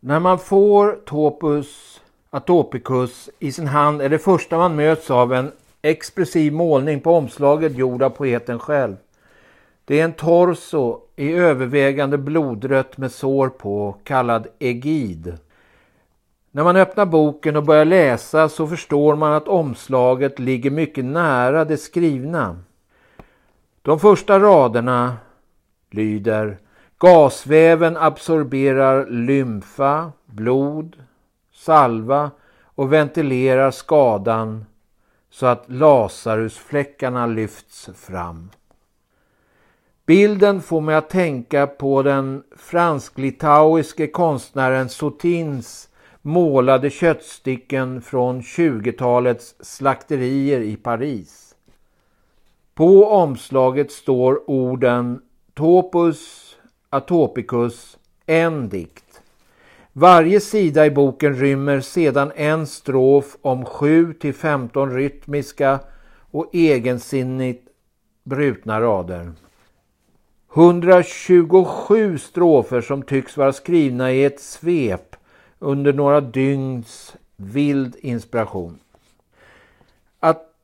När man får Topus Atopicus i sin hand är det första man möts av en expressiv målning på omslaget gjord av poeten själv. Det är en torso i övervägande blodrött med sår på, kallad Egid. När man öppnar boken och börjar läsa så förstår man att omslaget ligger mycket nära det skrivna. De första raderna lyder Gasväven absorberar lymfa, blod, salva och ventilerar skadan så att Lazarusfläckarna lyfts fram. Bilden får mig att tänka på den fransk-litauiske konstnären Sotins målade köttstycken från 20-talets slakterier i Paris. På omslaget står orden Topus Atopicus, en dikt. Varje sida i boken rymmer sedan en strof om 7 till 15 rytmiska och egensinnigt brutna rader. 127 strofer som tycks vara skrivna i ett svep under några dygns vild inspiration.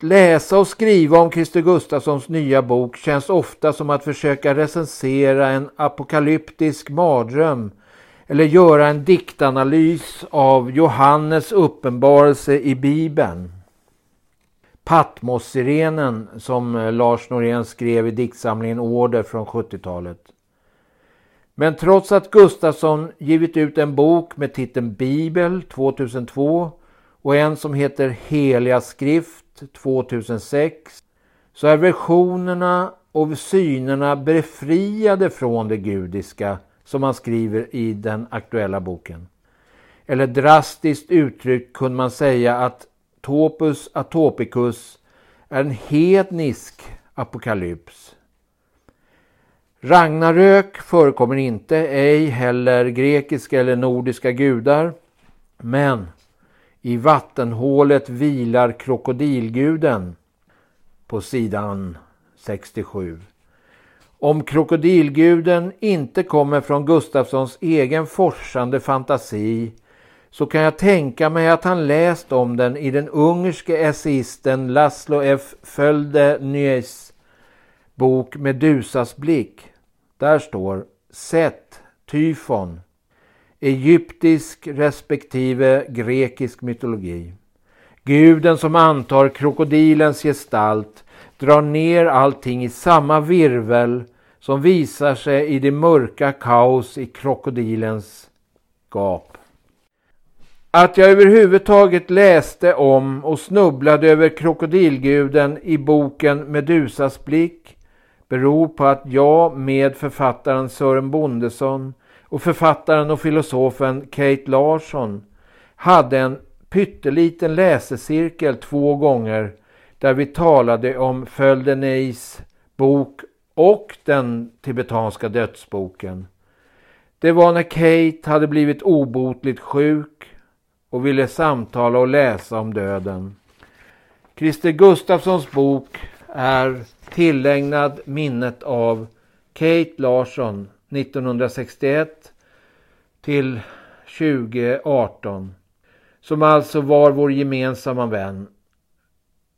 Att läsa och skriva om Christer Gustafssons nya bok känns ofta som att försöka recensera en apokalyptisk mardröm eller göra en diktanalys av Johannes uppenbarelse i Bibeln. Patmos-sirenen som Lars Norén skrev i diktsamlingen Order från 70-talet. Men trots att Gustafsson givit ut en bok med titeln Bibel 2002 och en som heter Heliga skrift 2006 så är versionerna och synerna befriade från det gudiska som man skriver i den aktuella boken. Eller drastiskt uttryckt kunde man säga att Topus Atopicus är en hednisk apokalyps. Ragnarök förekommer inte, ej heller grekiska eller nordiska gudar. Men i vattenhålet vilar krokodilguden på sidan 67. Om krokodilguden inte kommer från Gustafssons egen forsande fantasi så kan jag tänka mig att han läst om den i den ungerske essayisten Laszlo F. Földe Nyes bok Medusas blick. Där står Set, Tyfon, egyptisk respektive grekisk mytologi. Guden som antar krokodilens gestalt drar ner allting i samma virvel som visar sig i det mörka kaos i krokodilens gap. Att jag överhuvudtaget läste om och snubblade över krokodilguden i boken Medusas blick beror på att jag med författaren Sören Bondesson och författaren och filosofen Kate Larsson hade en pytteliten läsecirkel två gånger där vi talade om Földeneis bok och den tibetanska dödsboken. Det var när Kate hade blivit obotligt sjuk och ville samtala och läsa om döden. Christer Gustafssons bok är tillägnad minnet av Kate Larsson 1961 till 2018 som alltså var vår gemensamma vän.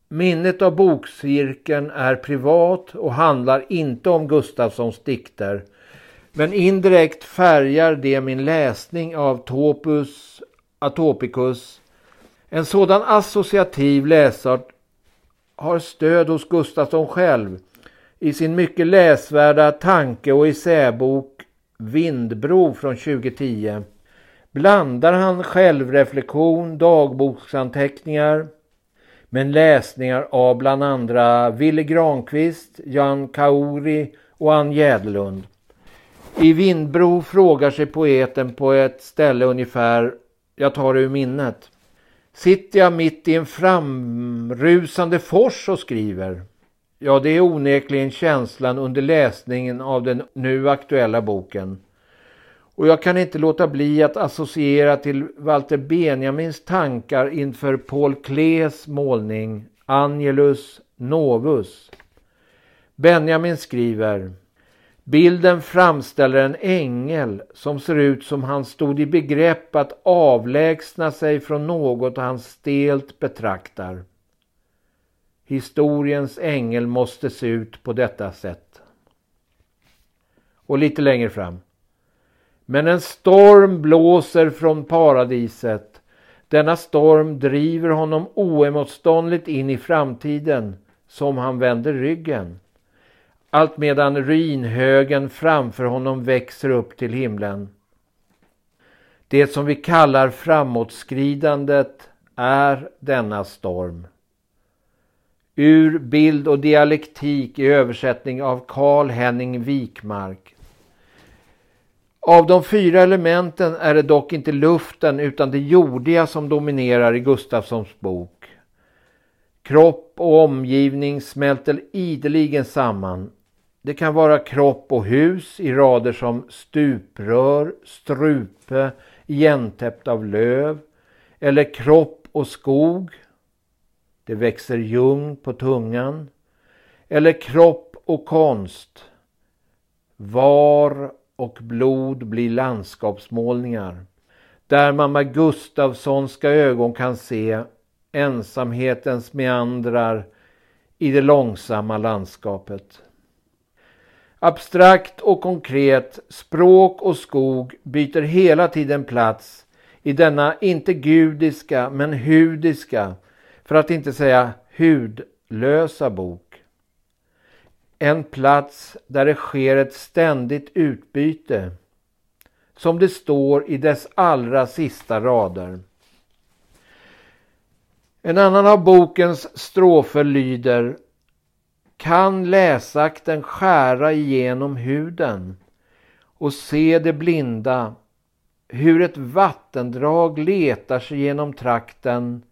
Minnet av bokcirkeln är privat och handlar inte om Gustafssons dikter men indirekt färgar det min läsning av Topus Atopicus. En sådan associativ läsart har stöd hos Gustafsson själv i sin mycket läsvärda tanke- och essäbok Vindbro från 2010 blandar han självreflektion, dagboksanteckningar men läsningar av bland andra Ville Granqvist, Jan Kauri och Ann Jäderlund. I Vindbro frågar sig poeten på ett ställe ungefär, jag tar det ur minnet. Sitter jag mitt i en framrusande fors och skriver? Ja, det är onekligen känslan under läsningen av den nu aktuella boken. Och jag kan inte låta bli att associera till Walter Benjamins tankar inför Paul Klees målning Angelus Novus. Benjamin skriver Bilden framställer en ängel som ser ut som han stod i begrepp att avlägsna sig från något han stelt betraktar. Historiens ängel måste se ut på detta sätt. Och lite längre fram. Men en storm blåser från paradiset. Denna storm driver honom oemotståndligt in i framtiden som han vänder ryggen. Allt medan ruinhögen framför honom växer upp till himlen. Det som vi kallar framåtskridandet är denna storm. Ur bild och dialektik i översättning av Karl Henning Wikmark. Av de fyra elementen är det dock inte luften utan det jordiga som dominerar i Gustafssons bok. Kropp och omgivning smälter ideligen samman. Det kan vara kropp och hus i rader som stuprör, strupe, igentäppt av löv. Eller kropp och skog. Det växer ljung på tungan. Eller kropp och konst. Var och blod blir landskapsmålningar. Där man med Gustavssonska ögon kan se ensamhetens meandrar i det långsamma landskapet. Abstrakt och konkret, språk och skog byter hela tiden plats i denna inte gudiska men hudiska, för att inte säga hudlösa bok. En plats där det sker ett ständigt utbyte, som det står i dess allra sista rader. En annan av bokens strofer lyder. Kan läsakten skära igenom huden? Och se det blinda. Hur ett vattendrag letar sig genom trakten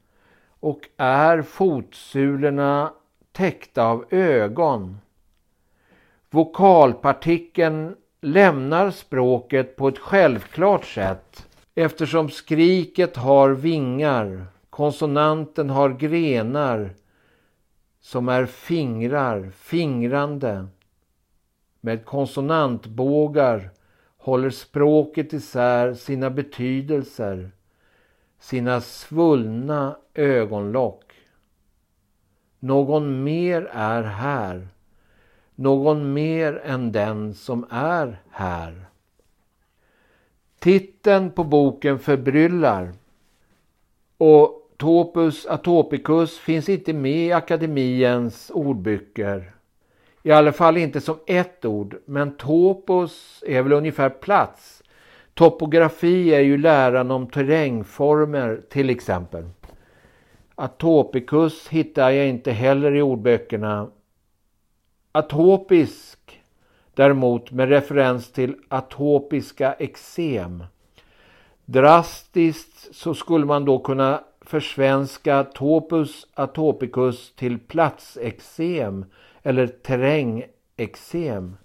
och är fotsulorna täckta av ögon. Vokalpartikeln lämnar språket på ett självklart sätt eftersom skriket har vingar, konsonanten har grenar som är fingrar, fingrande. Med konsonantbågar håller språket isär sina betydelser, sina svullna ögonlock. Någon mer är här, någon mer än den som är här. Titeln på boken förbryllar och Topus atopicus finns inte med i akademiens ordböcker. I alla fall inte som ett ord, men topos är väl ungefär plats. Topografi är ju läran om terrängformer till exempel. Atopicus hittar jag inte heller i ordböckerna. Atopisk däremot med referens till atopiska eksem. Drastiskt så skulle man då kunna försvenska topus atopicus till platseksem eller terrängexem.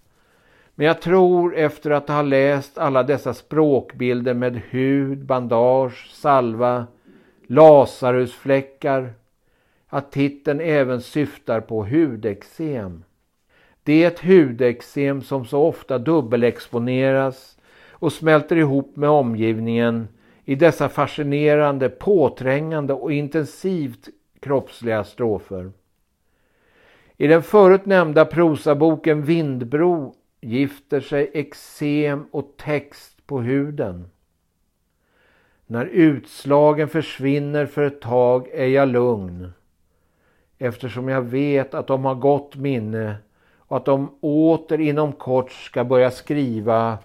Men jag tror efter att ha läst alla dessa språkbilder med hud, bandage, salva, Lazarusfläckar att titeln även syftar på hudexem. Det är ett hudexem som så ofta dubbelexponeras och smälter ihop med omgivningen i dessa fascinerande, påträngande och intensivt kroppsliga strofer. I den förut nämnda prosaboken Vindbro gifter sig eksem och text på huden. När utslagen försvinner för ett tag är jag lugn eftersom jag vet att de har gott minne och att de åter inom kort ska börja skriva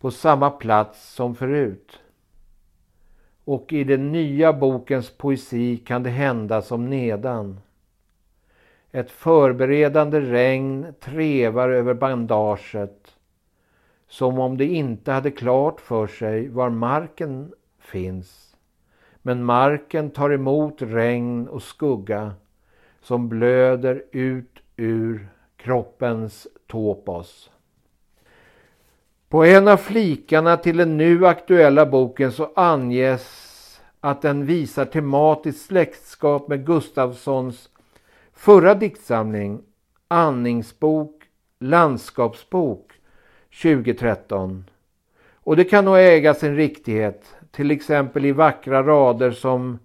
på samma plats som förut och i den nya bokens poesi kan det hända som nedan. Ett förberedande regn trevar över bandaget som om det inte hade klart för sig var marken finns. Men marken tar emot regn och skugga som blöder ut ur kroppens topos. På en av flikarna till den nu aktuella boken så anges att den visar tematiskt släktskap med Gustavssons förra diktsamling, andningsbok, landskapsbok 2013. Och det kan nog äga sin riktighet, till exempel i vackra rader som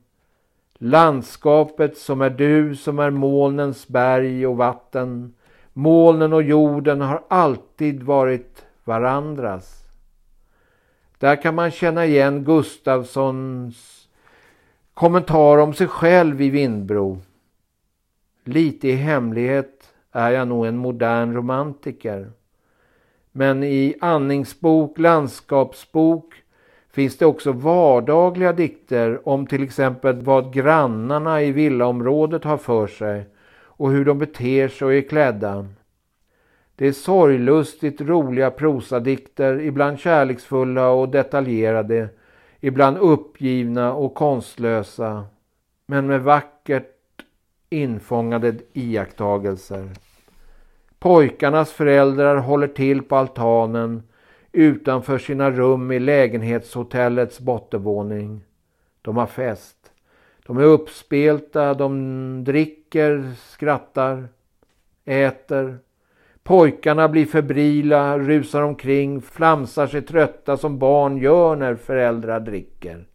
Landskapet som är du som är molnens berg och vatten. Molnen och jorden har alltid varit varandras. Där kan man känna igen Gustavssons kommentar om sig själv i Vindbro. Lite i hemlighet är jag nog en modern romantiker. Men i andningsbok, landskapsbok finns det också vardagliga dikter om till exempel vad grannarna i villaområdet har för sig och hur de beter sig och är klädda. Det är sorglustigt roliga prosadikter, ibland kärleksfulla och detaljerade, ibland uppgivna och konstlösa, men med vackert infångade iakttagelser. Pojkarnas föräldrar håller till på altanen utanför sina rum i lägenhetshotellets bottenvåning. De har fest. De är uppspelta, de dricker, skrattar, äter. Pojkarna blir febrila, rusar omkring, flamsar sig trötta som barn gör när föräldrar dricker.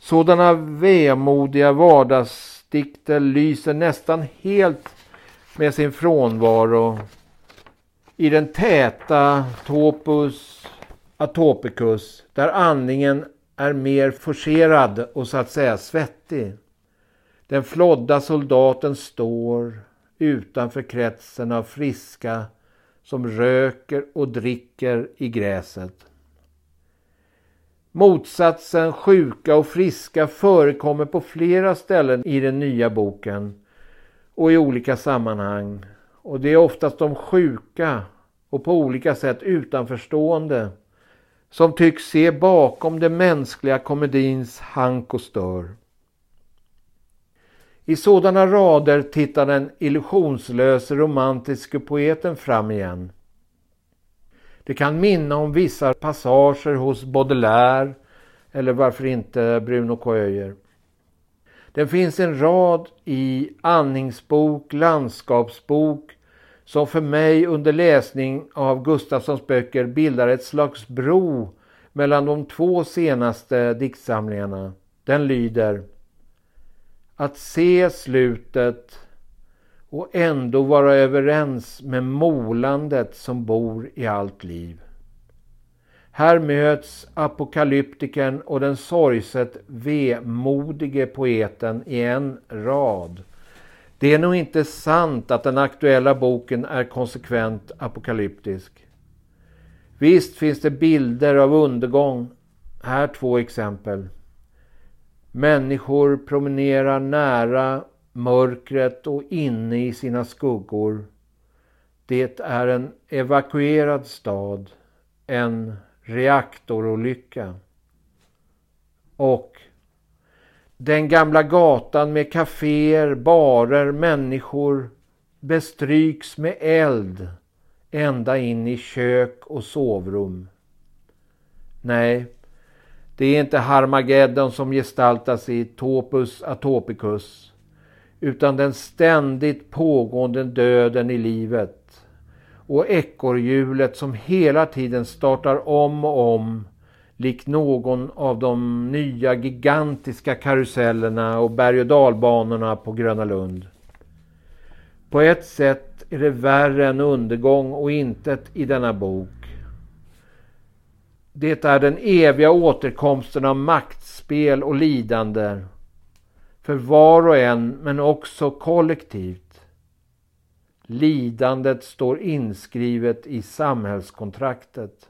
Sådana vemodiga vardagsdikter lyser nästan helt med sin frånvaro i den täta topus atopicus där andningen är mer forcerad och så att säga svettig. Den flodda soldaten står utanför kretsen av friska som röker och dricker i gräset. Motsatsen sjuka och friska förekommer på flera ställen i den nya boken och i olika sammanhang. Och det är oftast de sjuka och på olika sätt utanförstående som tycks se bakom den mänskliga komedins hank och stör. I sådana rader tittar den illusionslöse romantiske poeten fram igen. Det kan minna om vissa passager hos Baudelaire eller varför inte Bruno Coöyer. Det finns en rad i andningsbok, landskapsbok som för mig under läsning av Gustafssons böcker bildar ett slags bro mellan de två senaste diktsamlingarna. Den lyder Att se slutet och ändå vara överens med molandet som bor i allt liv. Här möts apokalyptikern och den sorgset vemodige poeten i en rad. Det är nog inte sant att den aktuella boken är konsekvent apokalyptisk. Visst finns det bilder av undergång. Här två exempel. Människor promenerar nära mörkret och inne i sina skuggor. Det är en evakuerad stad, en reaktorolycka. Och den gamla gatan med kaféer, barer, människor bestryks med eld ända in i kök och sovrum. Nej, det är inte Harmageddon som gestaltas i Topus Atopicus utan den ständigt pågående döden i livet och ekorrhjulet som hela tiden startar om och om likt någon av de nya gigantiska karusellerna och berg- och dalbanorna på Gröna Lund. På ett sätt är det värre än undergång och intet i denna bok. Det är den eviga återkomsten av maktspel och lidande för var och en men också kollektivt. Lidandet står inskrivet i samhällskontraktet.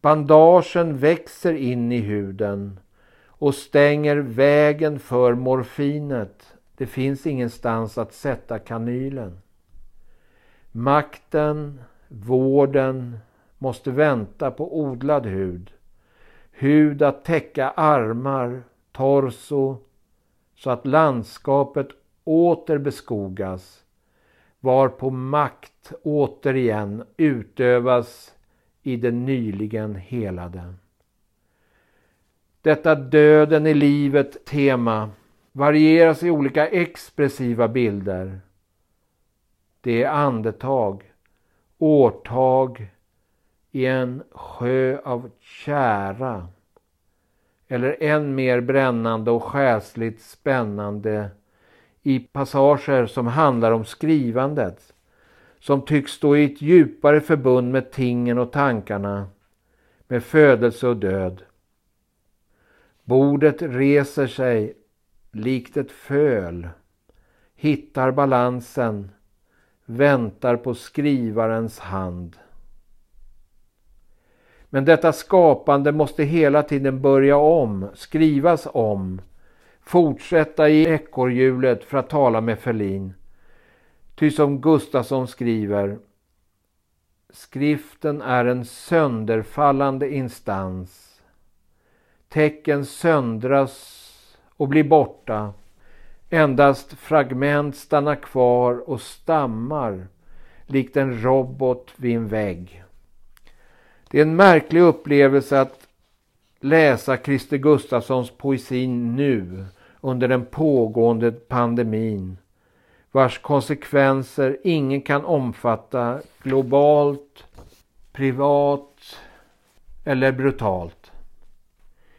Bandagen växer in i huden och stänger vägen för morfinet. Det finns ingenstans att sätta kanylen. Makten, vården måste vänta på odlad hud. Hud att täcka armar, torso så att landskapet åter beskogas varpå makt återigen utövas i det nyligen helade. Detta döden i livet tema varieras i olika expressiva bilder. Det är andetag, årtag i en sjö av kära. Eller än mer brännande och själsligt spännande i passager som handlar om skrivandet. Som tycks stå i ett djupare förbund med tingen och tankarna. Med födelse och död. Bordet reser sig likt ett föl. Hittar balansen. Väntar på skrivarens hand. Men detta skapande måste hela tiden börja om, skrivas om, fortsätta i ekorrhjulet för att tala med Ferlin. Ty som Gustafsson skriver, skriften är en sönderfallande instans. Tecken söndras och blir borta. Endast fragment stannar kvar och stammar likt en robot vid en vägg. Det är en märklig upplevelse att läsa Christer Gustafssons poesi nu under den pågående pandemin vars konsekvenser ingen kan omfatta globalt, privat eller brutalt.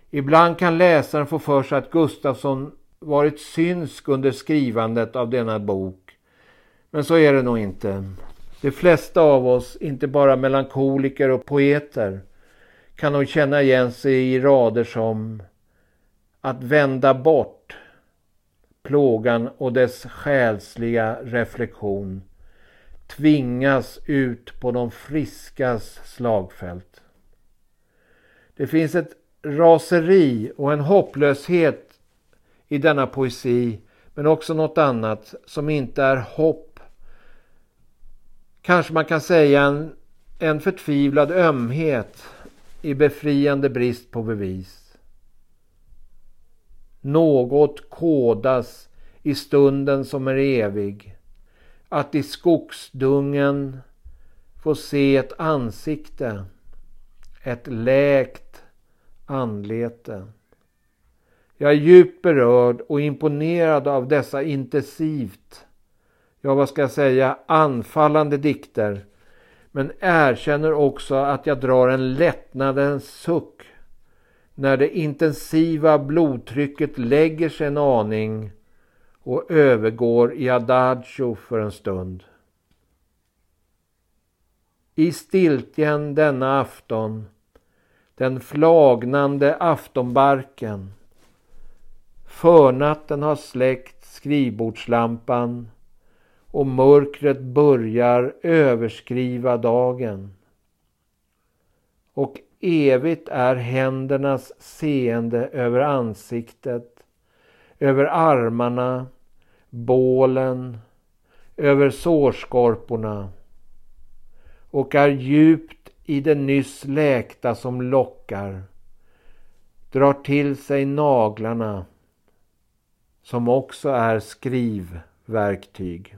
Ibland kan läsaren få för sig att Gustafsson varit synsk under skrivandet av denna bok. Men så är det nog inte. De flesta av oss, inte bara melankoliker och poeter, kan nog känna igen sig i rader som att vända bort plågan och dess själsliga reflektion tvingas ut på de friskas slagfält. Det finns ett raseri och en hopplöshet i denna poesi men också något annat som inte är hopp. Kanske man kan säga en, en förtvivlad ömhet i befriande brist på bevis. Något kodas i stunden som är evig. Att i skogsdungen få se ett ansikte, ett läkt anlete. Jag är djupt berörd och imponerad av dessa intensivt, ja vad ska jag säga, anfallande dikter. Men erkänner också att jag drar en lättnadens suck när det intensiva blodtrycket lägger sig en aning och övergår i adagio för en stund. I stiltjen denna afton, den flagnande aftonbarken. Förnatten har släckt skrivbordslampan och mörkret börjar överskriva dagen. Och evigt är händernas seende över ansiktet, över armarna, bålen, över sårskorporna och är djupt i det nyss läkta som lockar, drar till sig naglarna som också är skrivverktyg.